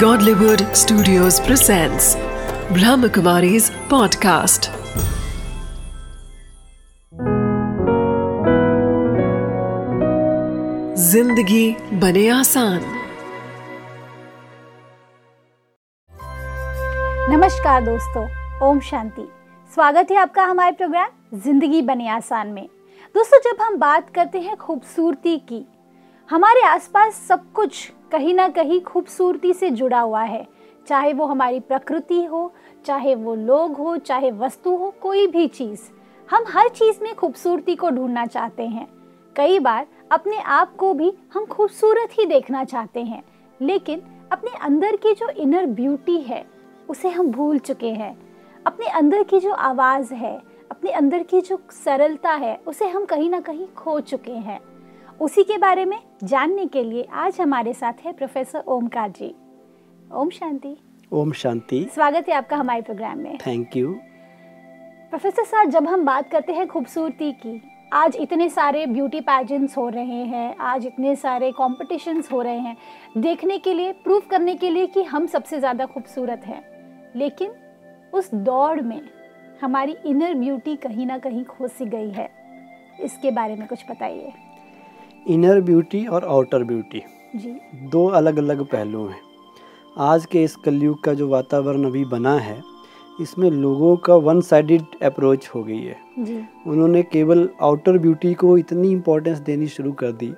Godlywood Studios presents Brahmakumari's podcast. ज़िंदगी बने आसान। नमस्कार दोस्तों, ओम शांति। स्वागत है आपका हमारे प्रोग्राम ज़िंदगी बने आसान में। दोस्तों, जब हम बात करते हैं खूबसूरती की हमारे आसपास सब कुछ कहीं ना कहीं खूबसूरती से जुड़ा हुआ है। चाहे वो हमारी प्रकृति हो, चाहे वो लोग हो, चाहे वस्तु हो, कोई भी चीज़, हम हर चीज़ में खूबसूरती को ढूंढना चाहते हैं। कई बार अपने आप को भी हम खूबसूरत ही देखना चाहते हैं, लेकिन अपने अंदर की जो इनर ब्यूटी है, उसे हम भूल चुके हैं। अपने अंदर की जो आवाज़ है, अपने अंदर की जो सरलता है, उसे हम कहीं ना कहीं खो चुके हैं। उसी के बारे में जानने के लिए आज हमारे साथ है प्रोफेसर ओमकार जी। ओम शांति। ओम शांति। स्वागत है आपका हमारे प्रोग्राम में। थैंक यू प्रोफेसर साहब जब हम बात करते हैं खूबसूरती की आज इतने सारे ब्यूटी पैजेंट्स हो रहे हैं आज इतने सारे कॉम्पिटिशन्स हो रहे हैं देखने के लिए प्रूव करने के लिए कि हम सबसे ज़्यादा खूबसूरत हैं। लेकिन उस दौड़ में हमारी इनर ब्यूटी कहीं ना कहीं खोसी गई है। इसके बारे में कुछ बताइए। इनर ब्यूटी और आउटर ब्यूटी। जी। दो अलग अलग पहलू हैं। आज के इस कलयुग का जो वातावरण अभी बना है इसमें लोगों का वन साइडेड अप्रोच हो गई है। जी। उन्होंने केवल आउटर ब्यूटी को इतनी इम्पोर्टेंस देनी शुरू कर दी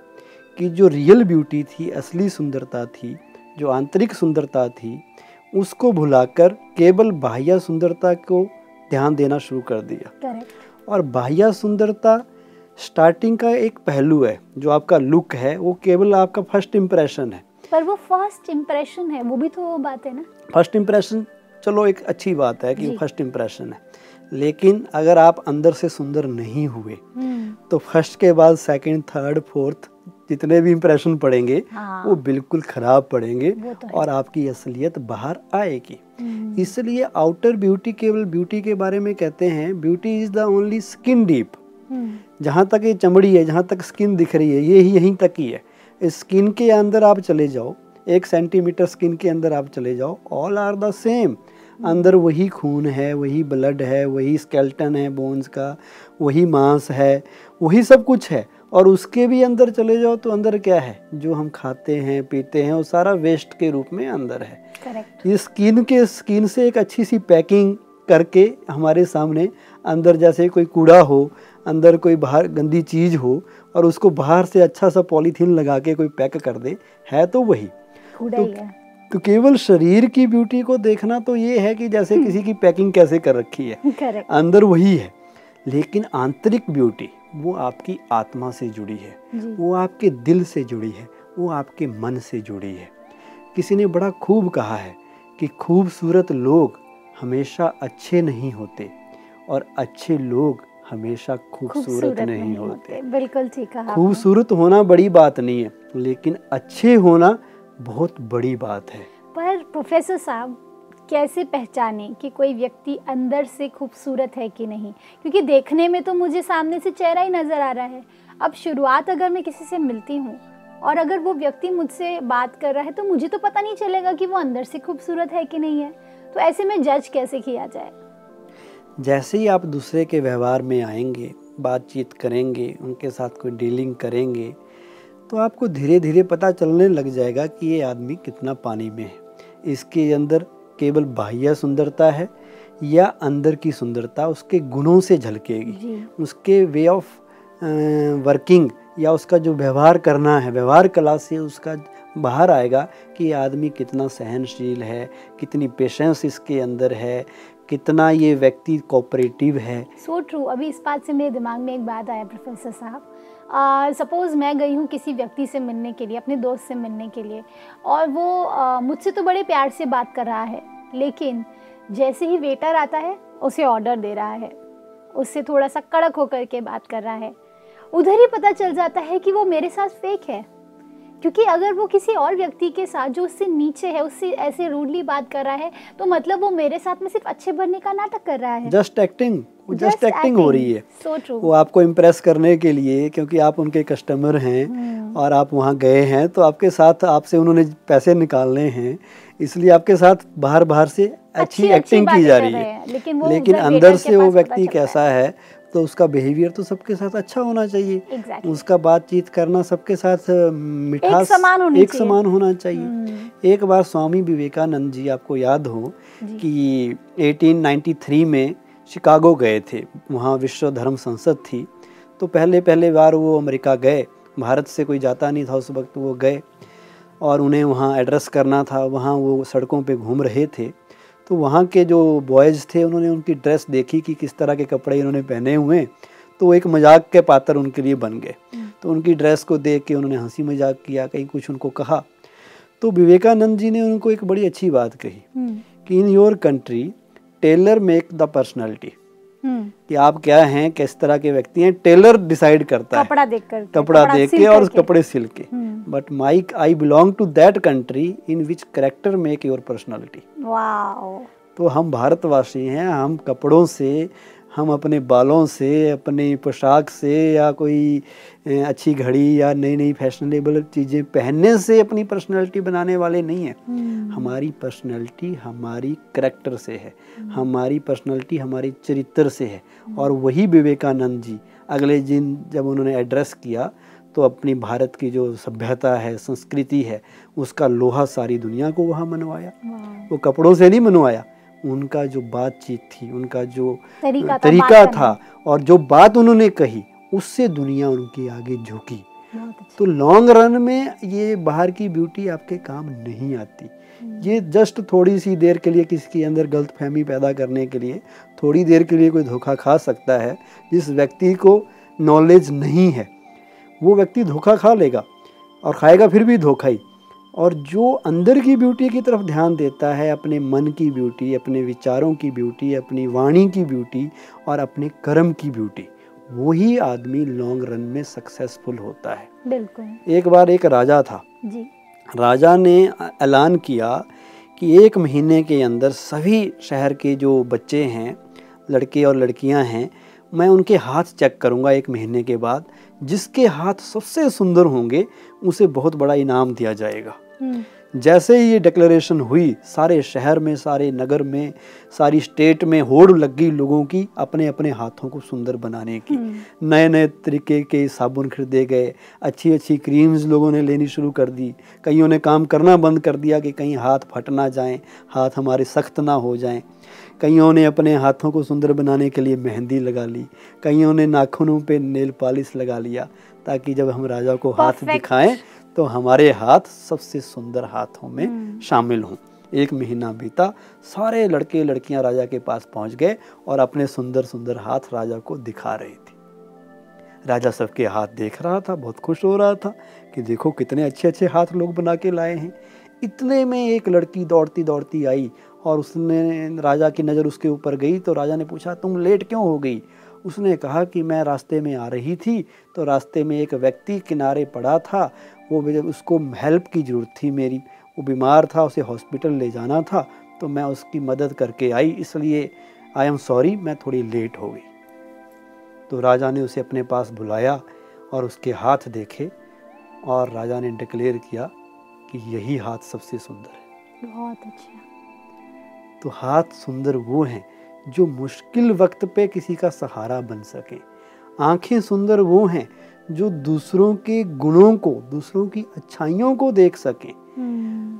कि जो रियल ब्यूटी थी असली सुंदरता थी जो आंतरिक सुंदरता थी उसको भुलाकर केवल बाह्य सुंदरता को ध्यान देना शुरू कर दिया। और बाह्य सुंदरता स्टार्टिंग का एक पहलू है जो आपका लुक है वो केवल आपका फ़र्स्ट इम्प्रेशन है। पर वो फ़र्स्ट इम्प्रेशन है वो भी तो बात है ना? फ़र्स्ट इम्प्रेशन चलो एक अच्छी बात है कि फ़र्स्ट इम्प्रेशन है। लेकिन अगर आप अंदर से सुंदर नहीं हुए हम्म। तो फ़र्स्ट के बाद सेकंड थर्ड फोर्थ जितने भी इम्प्रेशन पड़ेंगे हाँ। वो बिल्कुल खराब पड़ेंगे तो और आपकी असलियत बाहर आएगी। हम्म, इसलिए आउटर ब्यूटी केवल ब्यूटी के बारे में कहते हैं beauty is the only skin deep जहाँ तक ये चमड़ी है जहाँ तक स्किन दिख रही है ये ही यहीं तक ही है। इस स्किन के अंदर आप चले जाओ एक सेंटीमीटर स्किन के अंदर आप चले जाओ ऑल आर द सेम अंदर वही खून है वही ब्लड है वही स्केल्टन है बोन्स का वही मांस है वही सब कुछ है। और उसके भी अंदर चले जाओ तो अंदर क्या है? जो हम खाते हैं पीते हैं वो सारा वेस्ट के रूप में अंदर है। ये स्किन के स्किन से एक अच्छी सी पैकिंग करके हमारे सामने अंदर जैसे कोई कूड़ा हो अंदर कोई बाहर गंदी चीज़ हो और उसको बाहर से अच्छा सा पॉलीथीन लगा के कोई पैक कर दे है तो वही। है। तो केवल शरीर की ब्यूटी को देखना तो ये है कि जैसे किसी की पैकिंग कैसे कर रखी है। अंदर वही है लेकिन आंतरिक ब्यूटी वो आपकी आत्मा से जुड़ी है। वो आपके दिल से जुड़ी है वो आपके मन से जुड़ी है। किसी ने बड़ा खूब कहा है कि खूबसूरत लोग हमेशा अच्छे नहीं होते और अच्छे लोग हमेशा खूबसूरत नहीं होते। बिल्कुल ठीक कहा खूबसूरत होना बड़ी बात नहीं है लेकिन अच्छे होना बहुत बड़ी बात है। पर प्रोफेसर साहब कैसे पहचाने कि कोई व्यक्ति अंदर से खूबसूरत है कि नहीं? क्योंकि देखने में तो मुझे सामने से चेहरा ही नज़र आ रहा है। अब शुरुआत अगर मैं किसी से मिलती हूँ और अगर वो व्यक्ति मुझसे बात कर रहा है तो मुझे तो पता नहीं चलेगा कि वो अंदर से खूबसूरत है कि नहीं है। तो ऐसे में जज कैसे किया जाए? जैसे ही आप दूसरे के व्यवहार में आएँगे बातचीत करेंगे उनके साथ कोई डीलिंग करेंगे तो आपको धीरे धीरे पता चलने लग जाएगा कि ये आदमी कितना पानी में है। इसके अंदर केवल बाह्य सुंदरता है या अंदर की सुंदरता उसके गुणों से झलकेगी। उसके वे ऑफ़ वर्किंग या उसका जो व्यवहार करना है व्यवहार कला से उसका बाहर आएगा कि आदमी कितना सहनशील है कितनी पेशेंस इसके अंदर है कितना ये व्यक्ति कोऑपरेटिव है? सो so ट्रू अभी इस बात से मेरे दिमाग में एक बात आया प्रोफेसर साहब। सपोज़ मैं गई हूँ किसी व्यक्ति से मिलने के लिए अपने दोस्त से मिलने के लिए और वो uh, मुझसे तो बड़े प्यार से बात कर रहा है लेकिन जैसे ही वेटर आता है उसे ऑर्डर दे रहा है। उससे थोड़ा सा कड़क होकर के बात कर रहा है। उधर ही पता चल जाता है कि वो मेरे साथ फेक है। क्योंकि अगर वो किसी और व्यक्ति के साथ जो उससे नीचे है उससे ऐसे रूडली बात कर रहा है तो मतलब वो मेरे साथ में सिर्फ़ अच्छे बनने का नाटक कर रहा है। जस्ट एक्टिंग जस्ट एक्टिंग हो रही है। सो ट्रू वो आपको इम्प्रेस करने के लिए क्योंकि आप उनके कस्टमर हैं hmm. और आप वहाँ गए हैं तो आपके साथ आपसे उन्होंने पैसे निकालने हैं इसलिए आपके साथ बाहर बाहर से अच्छी एक्टिंग की जा रही है। लेकिन वो लेकिन अंदर से वो व्यक्ति कैसा है तो उसका बिहेवियर तो सबके साथ अच्छा होना चाहिए। Exactly. उसका बातचीत करना सबके साथ मिठास समान होनी एक समान होना। चाहिए। एक बार स्वामी विवेकानंद जी आपको याद हो कि 1893 में शिकागो गए थे। वहाँ विश्व धर्म संसद थी। तो पहले पहले बार वो अमेरिका गए। भारत से कोई जाता नहीं था उस वक्त वो गए। और उन्हें वहाँ एड्रेस करना था। वहाँ वो सड़कों पे घूम रहे थे। तो वहाँ के जो बॉयज़ थे उन्होंने उनकी ड्रेस देखी कि किस तरह के कपड़े इन्होंने पहने हुए हैं तो एक मज़ाक के पात्र उनके लिए बन गए। तो उनकी ड्रेस को देख के उन्होंने हँसी मज़ाक किया कहीं कुछ उनको कहा। तो विवेकानंद जी ने उनको एक बड़ी अच्छी बात कही हम्म, कि in your country tailor make the personality हम्म, कि आप क्या हैं किस तरह के व्यक्ति हैं टेलर डिसाइड करता कपड़ा है। कपड़ा देख कर कपड़ा देख के और कपड़े सिल के। हम्म। But mike I belong to that country in which character make your personality तो हम भारतवासी हैं हम कपड़ों से हम अपने बालों से अपने पोशाक से या कोई अच्छी घड़ी या नई नई फैशनेबल चीज़ें पहनने से अपनी पर्सनैलिटी बनाने वाले नहीं हैं। हम्म, हमारी पर्सनैलिटी हमारी करेक्टर से है। हमारी पर्सनैलिटी हमारी चरित्र से है। और वही विवेकानंद जी अगले दिन जब उन्होंने एड्रेस किया तो अपनी भारत की जो सभ्यता है संस्कृति है उसका लोहा सारी दुनिया को वहाँ मनवाया। वो कपड़ों से नहीं मनवाया। उनका जो बातचीत थी उनका जो तरीका था तरीका था और जो बात उन्होंने कही उससे दुनिया उनके आगे झुकी। अच्छा। तो लॉन्ग रन में ये बाहर की ब्यूटी आपके काम नहीं आती। ये जस्ट थोड़ी सी देर के लिए किसी के अंदर गलत फहमी पैदा करने के लिए थोड़ी देर के लिए कोई धोखा खा सकता है जिस व्यक्ति को नॉलेज नहीं है। वो व्यक्ति धोखा खा लेगा और खाएगा फिर भी धोखा ही। और जो अंदर की ब्यूटी की तरफ़ ध्यान देता है अपने मन की ब्यूटी अपने विचारों की ब्यूटी अपनी वाणी की ब्यूटी और अपने कर्म की ब्यूटी वही आदमी लॉन्ग रन में सक्सेसफुल होता है। बिल्कुल। एक बार एक राजा था। जी। राजा ने ऐलान किया कि एक महीने के अंदर सभी शहर के जो बच्चे हैं लड़के और लड़कियाँ हैं मैं उनके हाथ चेक करूँगा एक महीने के बाद। जिसके हाथ सबसे सुंदर होंगे उसे बहुत बड़ा इनाम दिया जाएगा। जैसे ही ये डिक्लेरेशन हुई सारे शहर में सारे नगर में सारी स्टेट में होड़ लग गई लोगों की अपने अपने हाथों को सुंदर बनाने की। हम्म। नए नए तरीके के साबुन खरीदे गए अच्छी अच्छी क्रीम्स लोगों ने लेनी शुरू कर दी। कईयों ने काम करना बंद कर दिया कि कहीं हाथ फट ना जाएँ हाथ हमारे सख्त ना हो जाएँ। कईयों ने अपने हाथों को सुंदर बनाने के लिए मेहंदी लगा ली। कईयों ने नाखूनों पे नेल पॉलिश लगा लिया ताकि जब हम राजा को हाथ. दिखाएँ तो हमारे हाथ सबसे सुंदर हाथों में हम्म। शामिल हों। एक महीना बीता सारे लड़के लड़कियाँ राजा के पास पहुँच गए और अपने सुंदर सुंदर हाथ राजा को दिखा रहे थे। राजा सबके हाथ देख रहा था बहुत खुश हो रहा था कि देखो कितने अच्छे अच्छे हाथ लोग बना के लाए हैं। इतने में एक लड़की दौड़ती दौड़ती आई और उसने राजा की नज़र उसके ऊपर गई तो राजा ने पूछा तुम लेट क्यों हो गई? उसने कहा कि मैं रास्ते में आ रही थी तो रास्ते में एक व्यक्ति किनारे पड़ा था। वो उसको हेल्प की ज़रूरत थी मेरी। वो बीमार था उसे हॉस्पिटल ले जाना था तो मैं उसकी मदद करके आई। इसलिए आई एम सॉरी मैं थोड़ी लेट हो गई। तो राजा ने उसे अपने पास बुलाया और उसके हाथ देखे और राजा ने डिक्लेयर किया कि यही हाथ सबसे सुंदर है। बहुत अच्छा। तो हाथ सुंदर वो हैं जो मुश्किल वक्त पे किसी का सहारा बन सके। आँखें सुंदर वो हैं जो दूसरों के गुणों को दूसरों की अच्छाइयों को देख सकें। हम्म,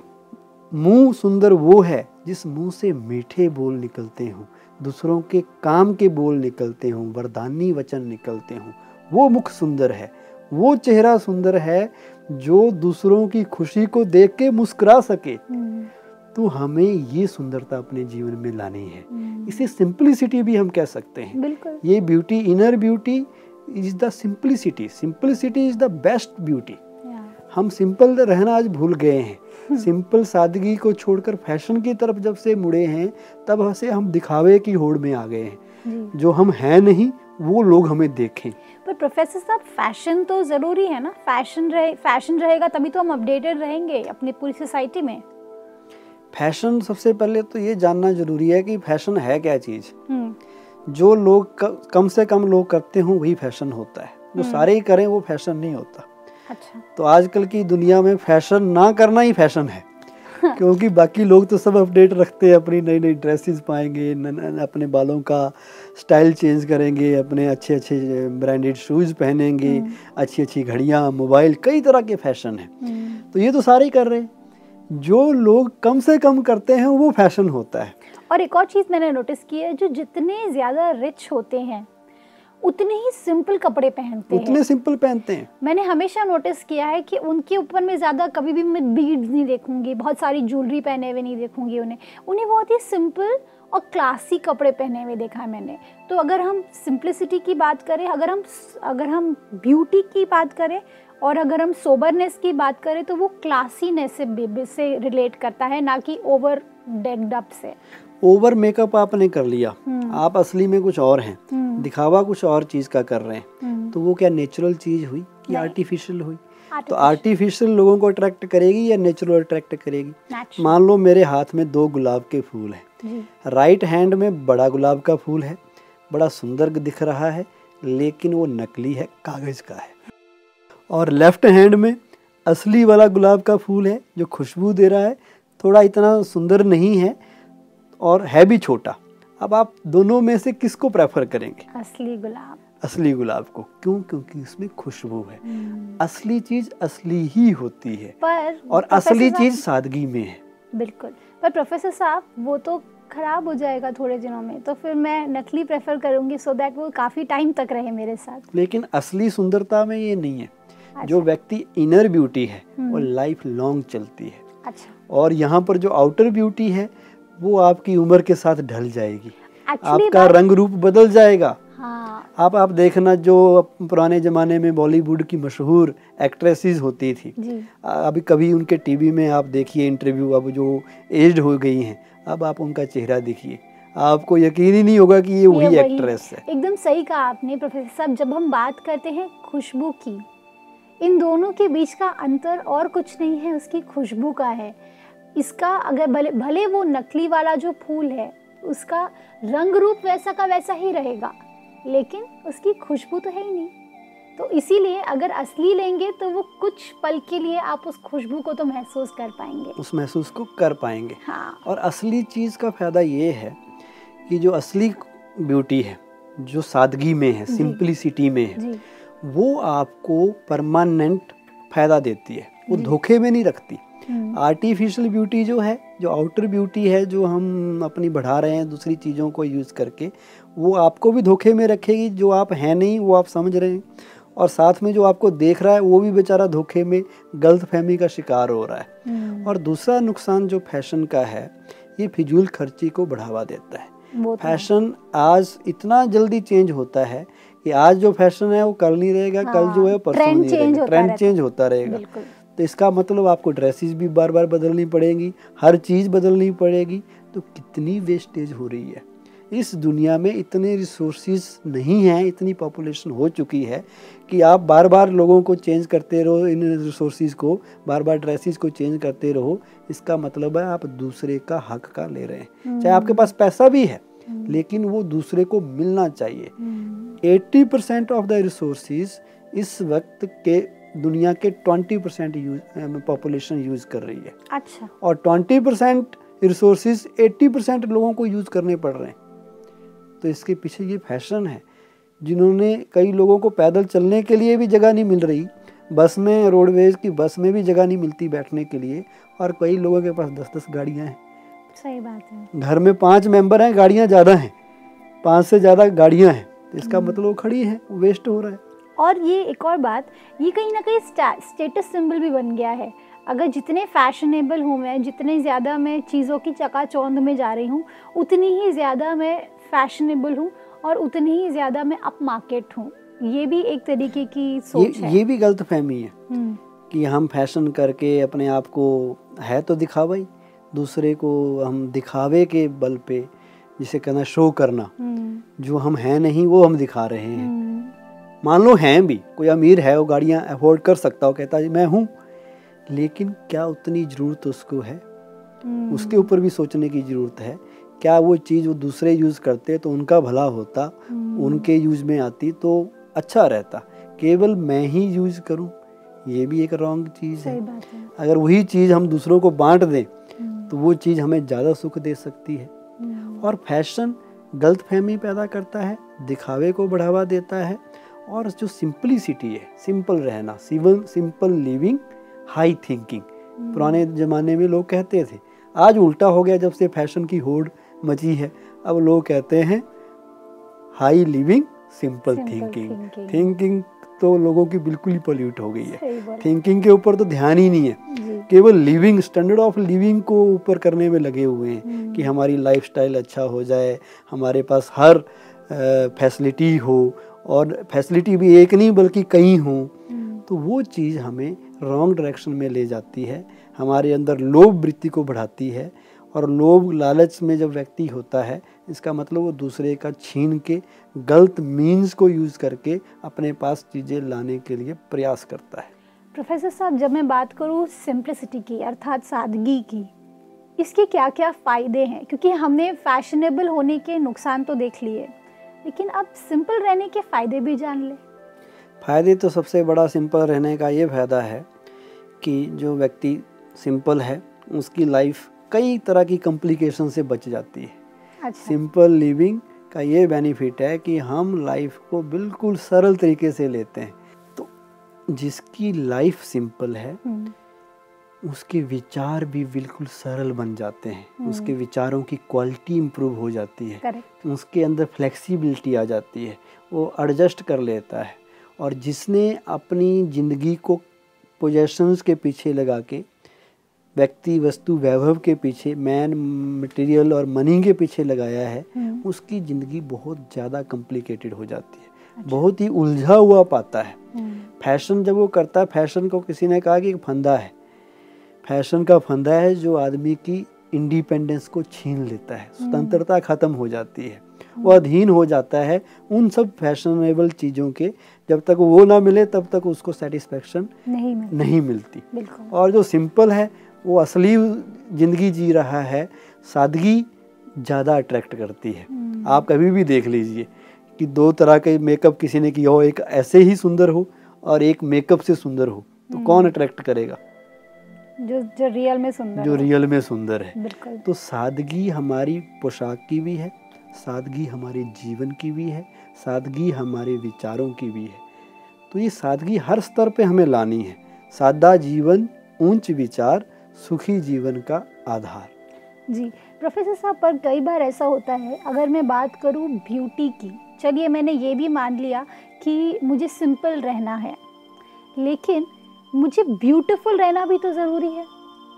मुँह सुंदर वो है जिस मुँह से मीठे बोल निकलते हों दूसरों के काम के बोल निकलते हों वरदानी वचन निकलते हों। वो मुख सुंदर है वो चेहरा सुंदर है जो दूसरों की खुशी को देख के मुस्कुरा सके। हम्म, तो हमें ये सुंदरता अपने जीवन में लानी है। हम्म, इसे सिंपलिसिटी भी हम कह सकते हैं। बिल्कुल। ये beauty inner beauty is the simplicity simplicity is the best beauty हम सिंपल रहना आज भूल गए हैं। सिंपल सादगी को छोड़कर फ़ैशन की तरफ़ जब से मुड़े हैं तब से हम दिखावे की होड़ में आ गए हैं। जो। हम हैं नहीं वो लोग हमें देखें। पर प्रोफेसर साहब फ़ैशन तो ज़रूरी है ना? फ़ैशन रहे फ़ैशन रहेगा तभी तो हम अपडेटेड रहेंगे अपनी पूरी सोसाइटी में। फ़ैशन सबसे पहले तो ये जानना ज़रूरी है कि फ़ैशन है क्या चीज़? हम्म, जो लोग कम से कम लोग करते हों वही फ़ैशन होता है। जो सारे ही करें वो फ़ैशन नहीं होता। अच्छा। तो आजकल की दुनिया में फ़ैशन ना करना ही फ़ैशन है। क्योंकि बाकी लोग तो सब अपडेट रखते हैं अपनी नई नई ड्रेसेस पाएँगे न, न, अपने बालों का स्टाइल चेंज करेंगे अपने अच्छे अच्छे ब्रांडेड शूज़ पहनेंगे हम्म। अच्छी अच्छी घड़ियाँ मोबाइल कई तरह के फ़ैशन हैं। हम्म। तो ये तो सारे ही कर रहे हैं। जो लोग कम से कम करते हैं वो फ़ैशन होता है। और एक और चीज़ मैंने नोटिस की है जो जितने ज़्यादा रिच होते हैं उतने ही सिंपल कपड़े पहनते हैं। उतने सिंपल पहनते हैं। मैंने हमेशा नोटिस किया है कि उनके ऊपर में ज़्यादा कभी भी मैं बीड्स नहीं देखूँगी बहुत सारी ज्वेलरी पहने हुए नहीं देखूँगी उन्हें। उन्हें बहुत ही सिंपल और क्लासी कपड़े पहने हुए देखा है मैंने। तो अगर हम सिंप्लिसिटी की बात करें अगर हम अगर हम ब्यूटी की बात करें और अगर हम सोबरनेस की बात करें तो वो क्लासीनेस से से रिलेट करता है ना कि ओवर डेक्ड अप से। ओवर मेकअप आपने कर लिया। हम्म। आप असली में कुछ और हैं। हम्म, दिखावा कुछ और चीज़ का कर रहे हैं। हम्म, तो वो क्या नेचुरल चीज़ हुई कि आर्टिफिशियल हुई? तो आर्टिफिशियल लोगों को अट्रैक्ट करेगी या नेचुरल अट्रैक्ट करेगी? मान लो मेरे हाथ में दो गुलाब के फूल हैं। राइट हैंड में बड़ा गुलाब का फूल है बड़ा सुंदर दिख रहा है लेकिन वो नकली है कागज़ का है। और लेफ़्ट हैंड में असली वाला गुलाब का फूल है जो खुशबू दे रहा है। थोड़ा इतना सुंदर नहीं है और है भी छोटा। अब आप दोनों में से किसको प्रेफर करेंगे? असली गुलाब। असली गुलाब को। क्यों? क्योंकि उसमें खुशबू है। हम्म, असली चीज़ असली ही होती है। पर और असली चीज़ सादगी में है। बिल्कुल। पर प्रोफेसर साहब वो तो खराब हो जाएगा थोड़े दिनों में। तो फिर मैं नकली प्रेफर करूँगी सो दैट वो काफ़ी टाइम तक रहे मेरे साथ। लेकिन असली सुंदरता में ये नहीं है। जो व्यक्ति इनर ब्यूटी है वो हम्म। लाइफ लॉन्ग चलती है। अच्छा। और यहाँ पर जो आउटर ब्यूटी है वो आपकी उम्र के साथ ढल जाएगी। आपका रंग रूप बदल जाएगा। हाँ। आप आप देखना जो पुराने ज़माने में बॉलीवुड की मशहूर एक्ट्रेसेस होती थी। जी। अभी कभी उनके टीवी में आप देखिए इंटरव्यू अब जो एज्ड हो गई हैं अब आप उनका चेहरा देखिए। आपको यकीन ही नहीं होगा कि ये वही एक्ट्रेस है। एकदम सही कहा आपने प्रोफेसर साहब। जब हम बात करते हैं खुशबू की इन दोनों के बीच का अंतर और कुछ नहीं है उसकी खुशबू का है। इसका अगर भले भले वो नकली वाला जो फूल है उसका रंग रूप वैसा का वैसा ही रहेगा लेकिन उसकी खुशबू तो है ही नहीं। तो इसीलिए अगर असली लेंगे तो वो कुछ पल के लिए आप उस खुशबू को तो महसूस कर पाएँगे। उस महसूस को कर पाएँगे। हाँ। और असली चीज़ का फ़ायदा ये है कि जो असली ब्यूटी है जो सादगी में है। सिंपलिसिटी में है जी। वो आपको परमानेंट फ़ायदा देती है। वो धोखे में नहीं रखती। हम्म, आर्टिफिशियल ब्यूटी जो है जो आउटर ब्यूटी है जो हम अपनी बढ़ा रहे हैं दूसरी चीज़ों को यूज़ करके वो आपको भी धोखे में रखेगी। जो आप हैं नहीं वो आप समझ रहे हैं। और साथ में जो आपको देख रहा है वो भी बेचारा धोखे में गलत फहमी का शिकार हो रहा है। हम्म, और दूसरा नुकसान जो फ़ैशन का है ये फिजूल खर्ची को बढ़ावा देता है। फ़ैशन आज इतना जल्दी चेंज होता है कि आज जो फ़ैशन है वो कल नहीं रहेगा हाँ, कल जो है हाँ, परसों नहीं रहेगा। ट्रेंड चेंज होता रहेगा। तो इसका मतलब आपको ड्रेसेस भी बार बार बदलनी पड़ेगी हर चीज़ बदलनी पड़ेगी तो कितनी वेस्टेज हो रही है। इस दुनिया में इतने रिसोर्सेज नहीं हैं इतनी पॉपुलेशन हो चुकी है कि आप बार बार लोगों को चेंज करते रहो इन रिसोर्सेज को बार बार ड्रेसेस को चेंज करते रहो इसका मतलब है आप दूसरे का हक का ले रहे हैं। चाहे आपके पास पैसा भी है लेकिन वो दूसरे को मिलना चाहिए। Eighty percent of the resources इस वक्त के दुनिया के 20 परसेंट पॉपुलेशन यूज़ कर रही है। अच्छा। और 20 परसेंट रिसोर्सेज 80 परसेंट लोगों को यूज़ करने पड़ रहे हैं। तो इसके पीछे ये फ़ैशन है। जिन्होंने कई लोगों को पैदल चलने के लिए भी जगह नहीं मिल रही बस में रोडवेज़ की बस में भी जगह नहीं मिलती बैठने के लिए और कई लोगों के पास दस दस गाड़ियाँ हैं। सही बात है। घर में पाँच मेंबर हैं गाड़ियाँ ज़्यादा हैं। पाँच से ज़्यादा गाड़ियाँ हैं। तो इसका मतलब वो खड़ी है वेस्ट हो रहा है। और ये एक और बात ये कहीं ना कहीं स्टेटस सिंबल भी बन गया है। अगर जितने फैशनेबल हूँ मैं जितने ज़्यादा मैं चीज़ों की चकाचौंध में जा रही हूँ उतनी ही ज़्यादा मैं फैशनेबल हूँ और उतनी ही ज़्यादा मैं अप मार्केट हूँ। ये भी एक तरीके की सोच ये है। ये भी गलत फहमी है हम्म, कि हम फ़ैशन करके अपने आप को है तो दिखावा ही दूसरे को हम दिखावे के बल पे जिसे कहना शो करना। हम्म, जो हम हैं नहीं वो हम दिखा रहे हैं। हम्म, मान लो हैं भी कोई अमीर है वो गाड़ियाँ अफोर्ड कर सकता हो कहता है मैं हूँ। लेकिन क्या उतनी ज़रूरत उसको है? उसके ऊपर भी सोचने की ज़रूरत है। क्या वो चीज़ वो दूसरे यूज़ करते तो उनका भला होता हम्म, उनके यूज़ में आती तो अच्छा रहता। केवल मैं ही यूज़ करूँ ये भी एक रॉन्ग चीज़ है। है। अगर वही चीज़ हम दूसरों को बांट दें तो वो चीज़ हमें ज़्यादा सुख दे सकती है। और फ़ैशन गलत फहमी पैदा करता है दिखावे को बढ़ावा देता है और जो सिंपलिसिटी है सिंपल रहना सिवन सिंपल लिविंग हाई थिंकिंग पुराने ज़माने में लोग कहते थे आज उल्टा हो गया जब से फ़ैशन की होड़ मची है। अब लोग कहते हैं high living simple thinking. Thinking. तो लोगों की बिल्कुल ही पॉल्यूट हो गई है। थिंकिंग के ऊपर तो ध्यान ही नहीं है। केवल लिविंग स्टैंडर्ड ऑफ़ लिविंग को ऊपर करने में लगे हुए हैं हम्म। कि हमारी लाइफस्टाइल अच्छा हो जाए हमारे पास हर फैसिलिटी हो और फैसिलिटी भी एक नहीं बल्कि कई हों। हम्म, तो वो चीज़ हमें रॉन्ग डायरेक्शन में ले जाती है हमारे अंदर लोभ वृत्ति को बढ़ाती है और लोभ लालच में जब व्यक्ति होता है इसका मतलब वो दूसरे का छीन के गलत मीन्स को यूज़ करके अपने पास चीज़ें लाने के लिए प्रयास करता है। प्रोफेसर साहब जब मैं बात करूँ सिंप्लिसिटी की अर्थात सादगी की इसके क्या क्या फ़ायदे हैं? क्योंकि हमने फैशनेबल होने के नुकसान तो देख लिए लेकिन अब सिंपल रहने के फ़ायदे भी जान ले। फ़ायदे तो सबसे बड़ा सिंपल रहने का ये फ़ायदा है कि जो व्यक्ति सिंपल है उसकी लाइफ कई तरह की कॉम्प्लिकेशन से बच जाती है। अच्छा। सिंपल लिविंग का ये बेनिफिट है कि हम लाइफ को बिल्कुल सरल तरीके से लेते हैं। तो जिसकी लाइफ सिंपल है हम्म, उसके विचार भी बिल्कुल सरल बन जाते हैं। हम्म। उसके विचारों की क्वालिटी इम्प्रूव हो जाती है। करेक्ट उसके अंदर फ्लेक्सिबिलिटी आ जाती है। वो एडजस्ट कर लेता है। और जिसने अपनी ज़िंदगी को पोजेशंस के पीछे लगा के व्यक्ति वस्तु वैभव के पीछे मैन मटेरियल और मनी के पीछे लगाया है हम्म, उसकी ज़िंदगी बहुत ज़्यादा कॉम्प्लिकेटेड हो जाती है। अच्छा। बहुत ही उलझा हुआ पाता है। हम्म, फ़ैशन जब वो करता है फ़ैशन को किसी ने कहा कि एक फंदा है। फ़ैशन का फंदा है जो आदमी की इंडिपेंडेंस को छीन लेता है। स्वतंत्रता खत्म हो जाती है। वो अधीन हो जाता है उन सब फैशनेबल चीज़ों के। जब तक वो ना मिले तब तक उसको सेटिस्फेक्शन नहीं नहीं मिलती। और जो सिंपल है वो असली ज़िंदगी जी रहा है सादगी ज़्यादा अट्रैक्ट करती है। हम्म, आप कभी भी देख लीजिए कि दो तरह के मेकअप किसी ने किया हो एक ऐसे ही सुंदर हो और एक मेकअप से सुंदर हो तो कौन अट्रैक्ट करेगा? जो जो रियल में सुंदर जो रियल में सुंदर है। तो सादगी हमारी पोशाक की भी है सादगी हमारे जीवन की भी है सादगी हमारे विचारों की भी है। तो ये सादगी हर स्तर पे हमें लानी है। सादा जीवन ऊंच विचार सुखी जीवन का आधार। जी, प्रोफेसर साहब, पर कई बार ऐसा होता है, अगर मैं बात करूँ ब्यूटी की, चलिए मैंने ये भी मान लिया कि मुझे सिंपल रहना है, लेकिन मुझे ब्यूटीफुल रहना भी तो ज़रूरी है।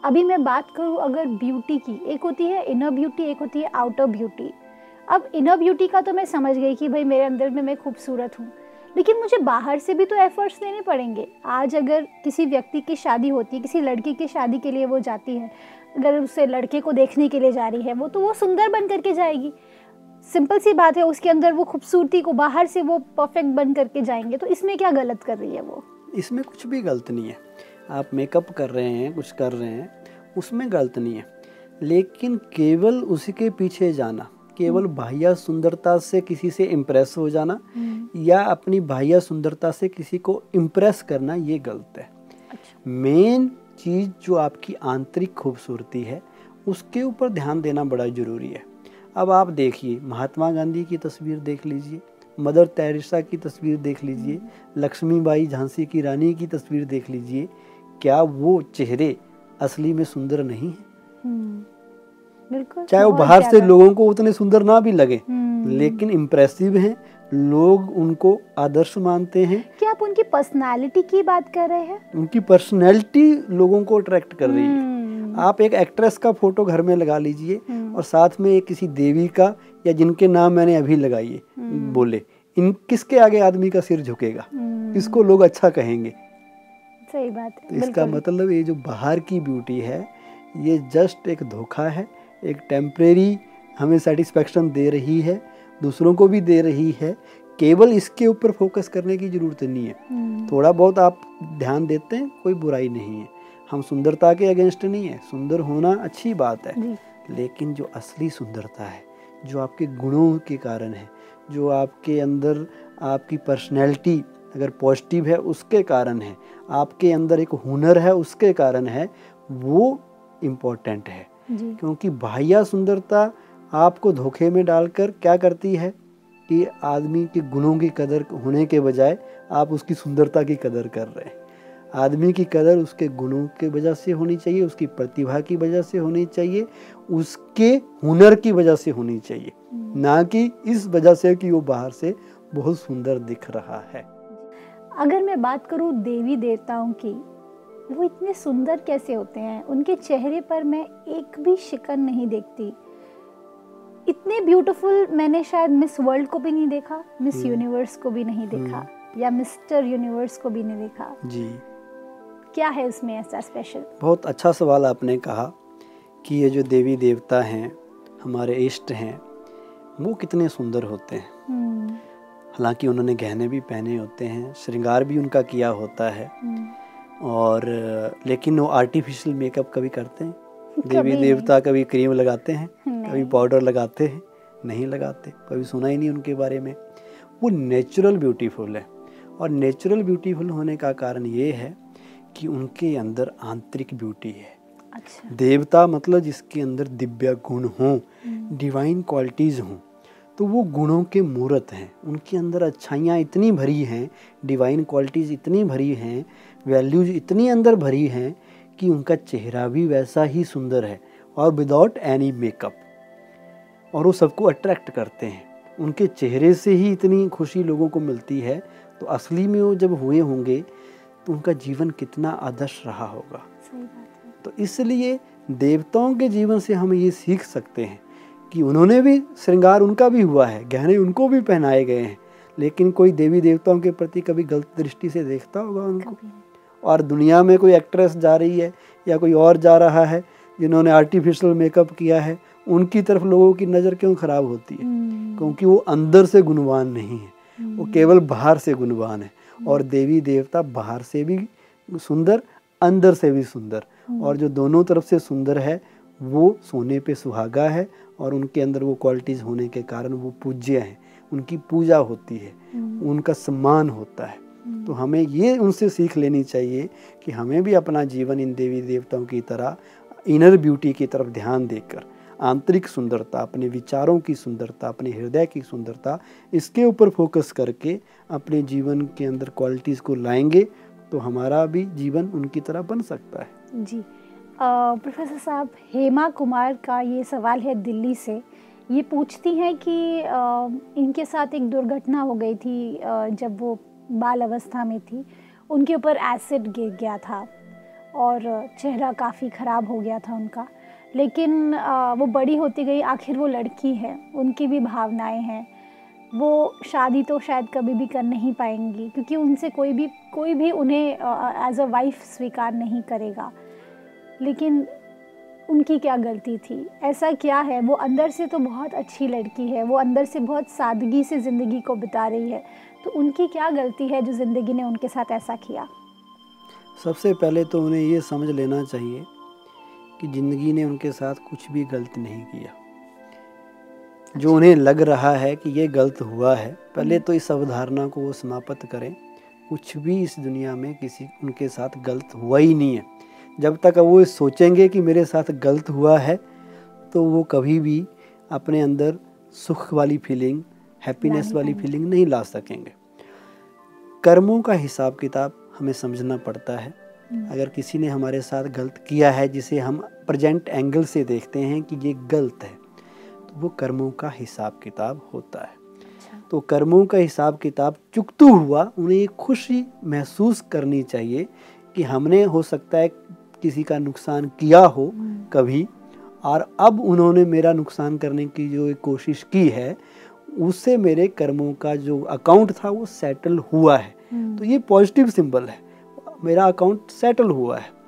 अभी मैं बात करूँ अगर ब्यूटी की, एक होती है इनर ब्यूटी एक होती है आउटर ब्यूटी अब इनर ब्यूटी का तो मैं समझ गई कि भाई मेरे अंदर में मैं खूबसूरत हूँ। लेकिन मुझे बाहर से भी तो एफर्ट्स देने पड़ेंगे। आज अगर किसी व्यक्ति की शादी होती है, किसी लड़की की शादी के लिए वो जाती है, अगर उसे लड़के को देखने के लिए जा रही है, वो तो वो सुंदर बन करके जाएगी। सिंपल सी बात है, उसके अंदर वो खूबसूरती को बाहर से वो परफेक्ट बन करके जाएँगे तो इसमें क्या गलत कर रही है वो? इसमें कुछ भी गलत नहीं है। आप मेकअप कर रहे हैं, कुछ कर रहे हैं, उसमें गलत नहीं है। लेकिन केवल उसी के पीछे जाना। केवल बाह्य सुंदरता से किसी से इम्प्रेस हो जाना या अपनी बाह्य सुंदरता से किसी को इम्प्रेस करना ये गलत है। अच्छा। मेन चीज़ जो आपकी आंतरिक खूबसूरती है उसके ऊपर ध्यान देना बड़ा ज़रूरी है। अब आप देखिए महात्मा गांधी की तस्वीर देख लीजिए मदर तेरेसा की तस्वीर देख लीजिए लक्ष्मीबाई झांसी की रानी की तस्वीर देख लीजिए क्या वो चेहरे असली में सुंदर नहीं हैं? हम्म, चाहे वो बाहर से लोगों को उतने सुंदर ना भी लगे हम्म, लेकिन इम्प्रेसिव हैं लोग उनको आदर्श मानते हैं। क्या आप उनकी पर्सनालिटी की बात कर रहे हैं? उनकी पर्सनैलिटी लोगों को अट्रैक्ट कर रही है। हम्म, आप एक एक्ट्रेस का फ़ोटो घर में लगा लीजिए हम्म, और साथ में एक किसी देवी का या जिनके नाम मैंने अभी लगाइए। बोले इन किसके आगे आदमी का सिर झुकेगा? किसको लोग अच्छा कहेंगे। सही बात है तो इसका मतलब ये जो बाहर की ब्यूटी है ये जस्ट एक धोखा है। एक टेम्प्रेरी हमें सेटिस्फेक्शन दे रही है दूसरों को भी दे रही है। केवल इसके ऊपर फोकस करने की ज़रूरत नहीं है। हम्म, थोड़ा बहुत आप ध्यान देते हैं कोई बुराई नहीं है। हम सुंदरता के अगेंस्ट नहीं है सुंदर होना अच्छी बात है। लेकिन जो असली सुंदरता है जो आपके गुणों के कारण है जो आपके अंदर आपकी पर्सनैलिटी अगर पॉजिटिव है उसके कारण है आपके अंदर एक हुनर है उसके कारण है वो इम्पोर्टेंट है। क्योंकि बाह्य सुंदरता आपको धोखे में डालकर क्या करती है कि आदमी के गुणों की कदर होने के बजाय आप उसकी सुंदरता की कदर कर रहे हैं। आदमी की कदर उसके गुणों के वजह से होनी चाहिए उसकी प्रतिभा की वजह से होनी चाहिए उसके हुनर की वजह से होनी चाहिए। ना कि इस वजह से कि वो बाहर से बहुत सुंदर दिख रहा है। अगर मैं बात करूँ देवी देवताओं की वो इतने सुंदर कैसे होते हैं? उनके चेहरे पर मैं एक भी शिकन नहीं देखती। इतने ब्यूटीफुल मैंने शायद मिस वर्ल्ड को भी नहीं देखा मिस हम्म। यूनिवर्स को भी नहीं देखा या मिस्टर यूनिवर्स को भी नहीं देखा। जी। क्या है उसमें ऐसा स्पेशल बहुत अच्छा सवाल आपने कहा कि ये जो देवी देवता हैं हमारे इष्ट हैं वो कितने सुंदर होते हैं। हम्म। हालाँकि उन्होंने गहने भी पहने होते हैं श्रृंगार भी उनका किया होता है। हम्म, और लेकिन वो आर्टिफिशियल मेकअप कभी करते हैं। देवी देवता कभी क्रीम लगाते हैं कभी पाउडर लगाते हैं नहीं लगाते कभी सुना ही नहीं उनके बारे में। वो नेचुरल ब्यूटीफुल है और नेचुरल ब्यूटीफुल होने का कारण ये है कि उनके अंदर आंतरिक ब्यूटी है। अच्छा। देवता मतलब जिसके अंदर दिव्य गुण हों हम्म, डिवाइन क्वालिटीज़ हों तो वो गुणों के मूर्त हैं। उनके अंदर अच्छाइयाँ इतनी भरी हैं डिवाइन क्वालिटीज़ इतनी भरी हैं वैल्यूज़ इतनी अंदर भरी हैं कि उनका चेहरा भी वैसा ही सुंदर है और विदाउट एनी मेकअप और वो सबको अट्रैक्ट करते हैं। उनके चेहरे से ही इतनी खुशी लोगों को मिलती है। तो असली में वो जब हुए होंगे तो उनका जीवन कितना आदर्श रहा होगा। तो इसलिए देवताओं के जीवन से हम ये सीख सकते हैं कि उन्होंने भी श्रृंगार उनका भी हुआ है गहने उनको भी पहनाए गए हैं। लेकिन कोई देवी देवताओं के प्रति कभी गलत दृष्टि से देखता होगा उनको। और दुनिया में कोई एक्ट्रेस जा रही है या कोई और जा रहा है जिन्होंने आर्टिफिशियल मेकअप किया है उनकी तरफ़ लोगों की नज़र क्यों खराब होती है? हम्म, क्योंकि वो अंदर से गुणवान नहीं है। वो केवल बाहर से गुणवान है और देवी देवता बाहर से भी सुंदर अंदर से भी सुंदर। और जो दोनों तरफ़ से सुंदर है वो सोने पे सुहागा है और उनके अंदर वो क्वालिटीज़ होने के कारण वो पूज्य हैं। उनकी पूजा होती है। हम्म, उनका सम्मान होता है। तो हमें ये उनसे सीख लेनी चाहिए कि हमें भी अपना जीवन इन देवी देवताओं की तरह इनर ब्यूटी की तरफ़ ध्यान देकर आंतरिक सुंदरता अपने विचारों की सुंदरता अपने हृदय की सुंदरता इसके ऊपर फोकस करके अपने जीवन के अंदर क्वालिटीज़ को लाएँगे तो हमारा भी जीवन उनकी तरह बन सकता है। जी। प्रोफेसर साहब हेमा कुमार का ये सवाल है दिल्ली से। ये पूछती हैं कि अ, इनके साथ एक दुर्घटना हो गई थी अ, जब वो बाल अवस्था में थी। उनके ऊपर एसिड गिर गया था और चेहरा काफ़ी ख़राब हो गया था उनका। लेकिन वो बड़ी होती गई, आखिर वो लड़की है, उनकी भी भावनाएँ हैं। वो शादी तो शायद कभी भी कर नहीं पाएँगी, क्योंकि उनसे कोई भी कोई भी उन्हें एज अ वाइफ स्वीकार नहीं करेगा। लेकिन उनकी क्या गलती थी? ऐसा क्या है? वो अंदर से तो बहुत अच्छी लड़की है, वो अंदर से बहुत सादगी से ज़िंदगी को बिता रही है। तो उनकी क्या गलती है जो ज़िंदगी ने उनके साथ ऐसा किया? सबसे पहले तो उन्हें ये समझ लेना चाहिए कि ज़िंदगी ने उनके साथ कुछ भी गलत नहीं किया। जो उन्हें लग रहा है कि ये गलत हुआ है पहले तो इस अवधारणा को वो समाप्त करें। कुछ भी इस दुनिया में किसी उनके साथ गलत हुआ ही नहीं है। जब तक वो सोचेंगे कि मेरे साथ गलत हुआ है तो वो कभी भी अपने अंदर सुख वाली फीलिंग हैप्पीनेस वाली फीलिंग नहीं ला सकेंगे। कर्मों का हिसाब किताब हमें समझना पड़ता है। अगर किसी ने हमारे साथ गलत किया है जिसे हम प्रेजेंट एंगल से देखते हैं कि ये गलत है तो वो कर्मों का हिसाब किताब होता है। तो कर्मों का हिसाब किताब चुकतू हुआ उन्हें एक खुशी महसूस करनी चाहिए कि हमने हो सकता है किसी का नुकसान किया हो कभी और अब उन्होंने मेरा नुकसान करने की जो कोशिश की है उससे मेरे कर्मों का जो अकाउंट था वो सेटल हुआ है। तो ये पॉजिटिव सिंबल है। मेरा अकाउंट सेटल हुआ है।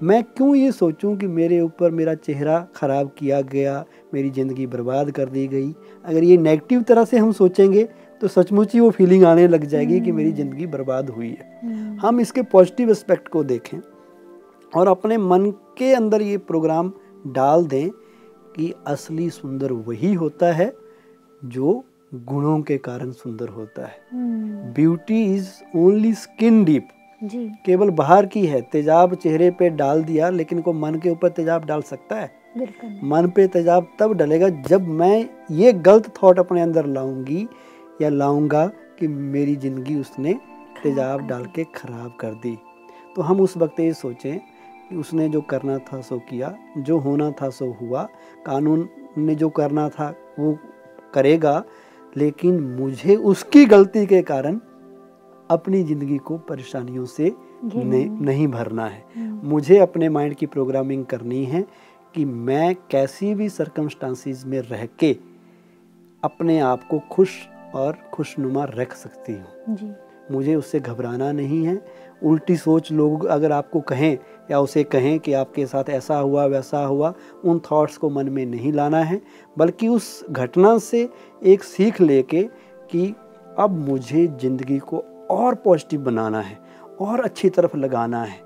मैं क्यों ये सोचूं कि मेरे ऊपर मेरा चेहरा ख़राब किया गया मेरी ज़िंदगी बर्बाद कर दी गई? अगर ये नेगेटिव तरह से हम सोचेंगे तो सचमुच ही वो फीलिंग आने लग जाएगी कि मेरी ज़िंदगी बर्बाद हुई है। हम इसके पॉजिटिव एस्पेक्ट को देखें और अपने मन के अंदर ये प्रोग्राम डाल दें कि असली सुंदर वही होता है जो गुणों के कारण सुंदर होता है। Beauty is only skin deep केवल बाहर की है। तेजाब चेहरे पे डाल दिया लेकिन को मन के ऊपर तेजाब डाल सकता है? मन पे तेजाब तब डलेगा जब मैं ये गलत थॉट अपने अंदर लाऊँगी या लाऊँगा कि मेरी ज़िंदगी उसने तेजाब डाल के ख़राब कर दी। तो हम उस वक्त ये सोचें कि उसने जो करना था सो किया जो होना था सो हुआ। कानून ने जो करना था वो करेगा लेकिन मुझे उसकी गलती के कारण अपनी ज़िंदगी को परेशानियों से ने, नहीं भरना है। मुझे अपने माइंड की प्रोग्रामिंग करनी है कि मैं कैसी भी सरकमस्टांसिस में रह के अपने आप को खुश और खुशनुमा रख सकती हूँ। मुझे उससे घबराना नहीं है उल्टी सोच लोग अगर आपको कहें या उसे कहें कि आपके साथ ऐसा हुआ, वैसा हुआ, उन थॉट्स को मन में नहीं लाना है, बल्कि उस घटना से एक सीख लेके कि अब मुझे ज़िंदगी को और पॉजिटिव बनाना है, और अच्छी तरफ़ लगाना है।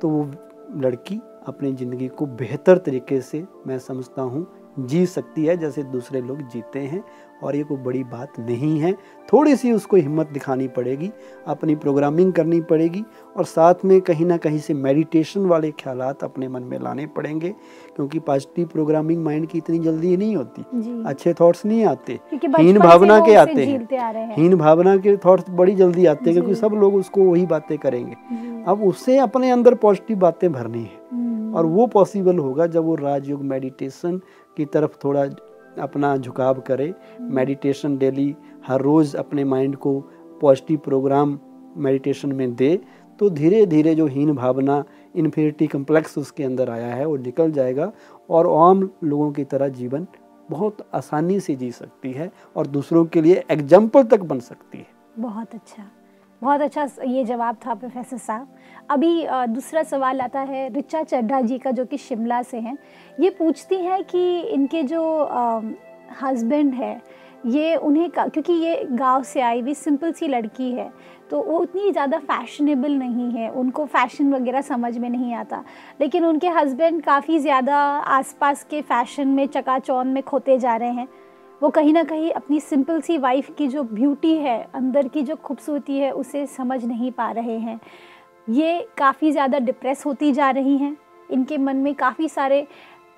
तो वो लड़की अपनी ज़िंदगी को बेहतर तरीके से, मैं समझता हूँ, जी सकती है, जैसे दूसरे लोग जीते हैं और ये कोई बड़ी बात नहीं है। थोड़ी सी उसको हिम्मत दिखानी पड़ेगी अपनी प्रोग्रामिंग करनी पड़ेगी और साथ में कहीं ना कहीं से मेडिटेशन वाले ख्याल अपने मन में लाने पड़ेंगे क्योंकि पॉजिटिव प्रोग्रामिंग माइंड की इतनी जल्दी नहीं होती। अच्छे थॉट्स नहीं आते। हीन भावना के आते हैं। हीन भावना के थॉट्स बड़ी जल्दी आते हैं क्योंकि सब लोग उसको वही बातें करेंगे। अब उससे अपने अंदर पॉजिटिव बातें भरनी है। हम्म, और वो पॉसिबल होगा जब वो राजयोग मेडिटेशन की तरफ़ थोड़ा अपना झुकाव करें। मेडिटेशन डेली हर रोज़ अपने माइंड को पॉजिटिव प्रोग्राम मेडिटेशन में दे। तो धीरे धीरे जो हीन भावना इन्फिनिटी कम्प्लेक्स उसके अंदर आया है, वो निकल जाएगा और आम लोगों की तरह जीवन बहुत आसानी से जी सकती है और दूसरों के लिए एग्ज़ाम्पल तक बन सकती है। बहुत अच्छा। बहुत अच्छा ये जवाब था, प्रोफेसर साहब। अभी दूसरा सवाल आता है रिचा चड्ढा जी का, जो कि शिमला से हैं। ये पूछती हैं कि इनके जो हस्बैंड है, ये उन्हें क्योंकि ये गाँव से आई हुई सिंपल सी लड़की है तो वो उतनी ज़्यादा फैशनेबल नहीं है, उनको फ़ैशन वगैरह समझ में नहीं आता। लेकिन उनके हस्बैंड काफ़ी ज़्यादा आसपास के फ़ैशन में चकाचौन में खोते जा रहे हैं। वो कहीं ना कहीं अपनी सिंपल सी वाइफ की जो ब्यूटी है, अंदर की जो खूबसूरती है, उसे समझ नहीं पा रहे हैं। ये काफ़ी ज़्यादा डिप्रेस होती जा रही हैं। इनके मन में काफ़ी सारे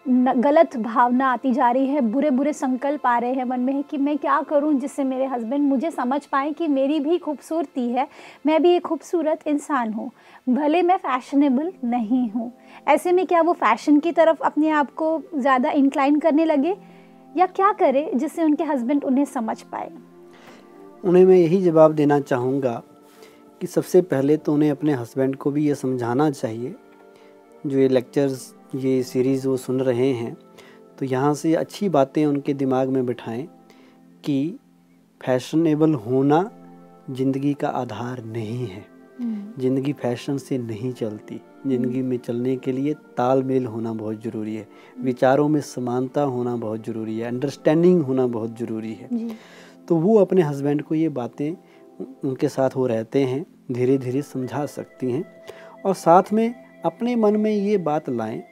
गलत भावना आती जा रही है बुरे बुरे संकल्प आ रहे हैं मन में कि मैं क्या करूँ जिससे मेरे हस्बैंड मुझे समझ पाए कि मेरी भी खूबसूरती है, मैं भी एक खूबसूरत इंसान हूँ, भले मैं फैशनेबल नहीं हूँ। ऐसे में क्या वो फ़ैशन की तरफ़ अपने आप को ज़्यादा इंक्लाइन करने लगे? या क्या करें जिससे उनके हस्बैंड उन्हें समझ पाए? उन्हें मैं यही जवाब देना चाहूँगा कि सबसे पहले तो उन्हें अपने हस्बैंड को भी ये समझाना चाहिए। जो ये लेक्चर्स ये सीरीज़ वो सुन रहे हैं तो यहाँ से अच्छी बातें उनके दिमाग में बिठाएँ कि फैशनेबल होना ज़िंदगी का आधार नहीं है। ज़िंदगी फ़ैशन से नहीं चलती। ज़िंदगी में चलने के लिए तालमेल होना बहुत ज़रूरी है। विचारों में समानता होना बहुत ज़रूरी है। अंडरस्टैंडिंग होना बहुत ज़रूरी है। तो वो अपने हस्बैंड को ये बातें उनके साथ वो रहते हैं धीरे धीरे समझा सकती हैं। और साथ में अपने मन में ये बात लाएँ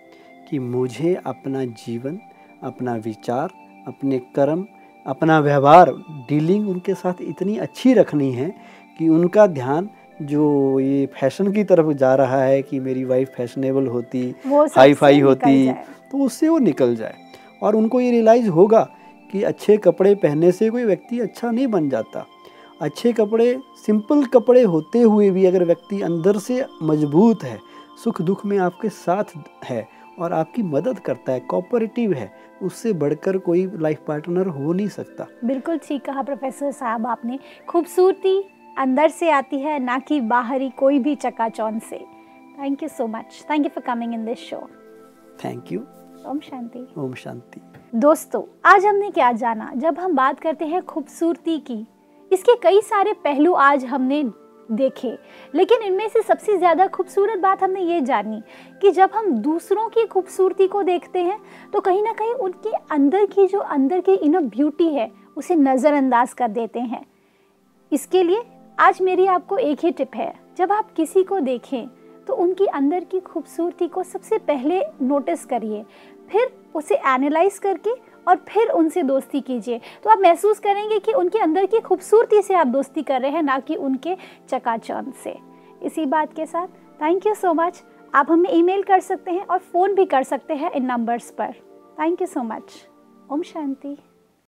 कि मुझे अपना जीवन अपना विचार अपने कर्म अपना व्यवहार डीलिंग उनके साथ इतनी अच्छी रखनी है कि उनका ध्यान जो ये फ़ैशन की तरफ़ जा रहा है कि मेरी वाइफ फैशनेबल होती हाई फाई होती तो उससे वो निकल जाए। और उनको ये रियलाइज़ होगा कि अच्छे कपड़े पहनने से कोई व्यक्ति अच्छा नहीं बन जाता। अच्छे कपड़े सिंपल कपड़े होते हुए भी अगर व्यक्ति अंदर से मज़बूत है सुख दुख में आपके साथ है और आपकी मदद करता है कोऑपरेटिव है उससे बढ़कर कोई लाइफ पार्टनर हो नहीं सकता। बिल्कुल ठीक कहा प्रोफेसर साहब आपने। खूबसूरती अंदर से आती है ना कि बाहरी कोई भी चकाचौन से। Thank you so much thank you for coming in this show thank you ओम शांति। ओम शांति। दोस्तों आज हमने क्या जाना? जब हम बात करते हैं खूबसूरती की इसके कई सारे पहलू आज हमने देखे लेकिन इनमें से सबसे ज़्यादा खूबसूरत बात हमने ये जानी कि जब हम दूसरों की खूबसूरती को देखते हैं तो कहीं ना कहीं उनके अंदर की जो अंदर की इनर ब्यूटी है उसे नज़रअंदाज कर देते हैं। इसके लिए आज मेरी आपको एक ही टिप है। जब आप किसी को देखें तो उनकी अंदर की खूबसूरती को सबसे पहले नोटिस करिए, फिर उसे एनालाइज करके और फिर उनसे दोस्ती कीजिए। तो आप महसूस करेंगे कि उनके अंदर की खूबसूरती से आप दोस्ती कर रहे हैं, ना कि उनके चकाचौंध से। इसी बात के साथ थैंक यू सो मच आप हमें ईमेल कर सकते हैं और फ़ोन भी कर सकते हैं इन नंबर्स पर। थैंक यू सो मच ओम शांति।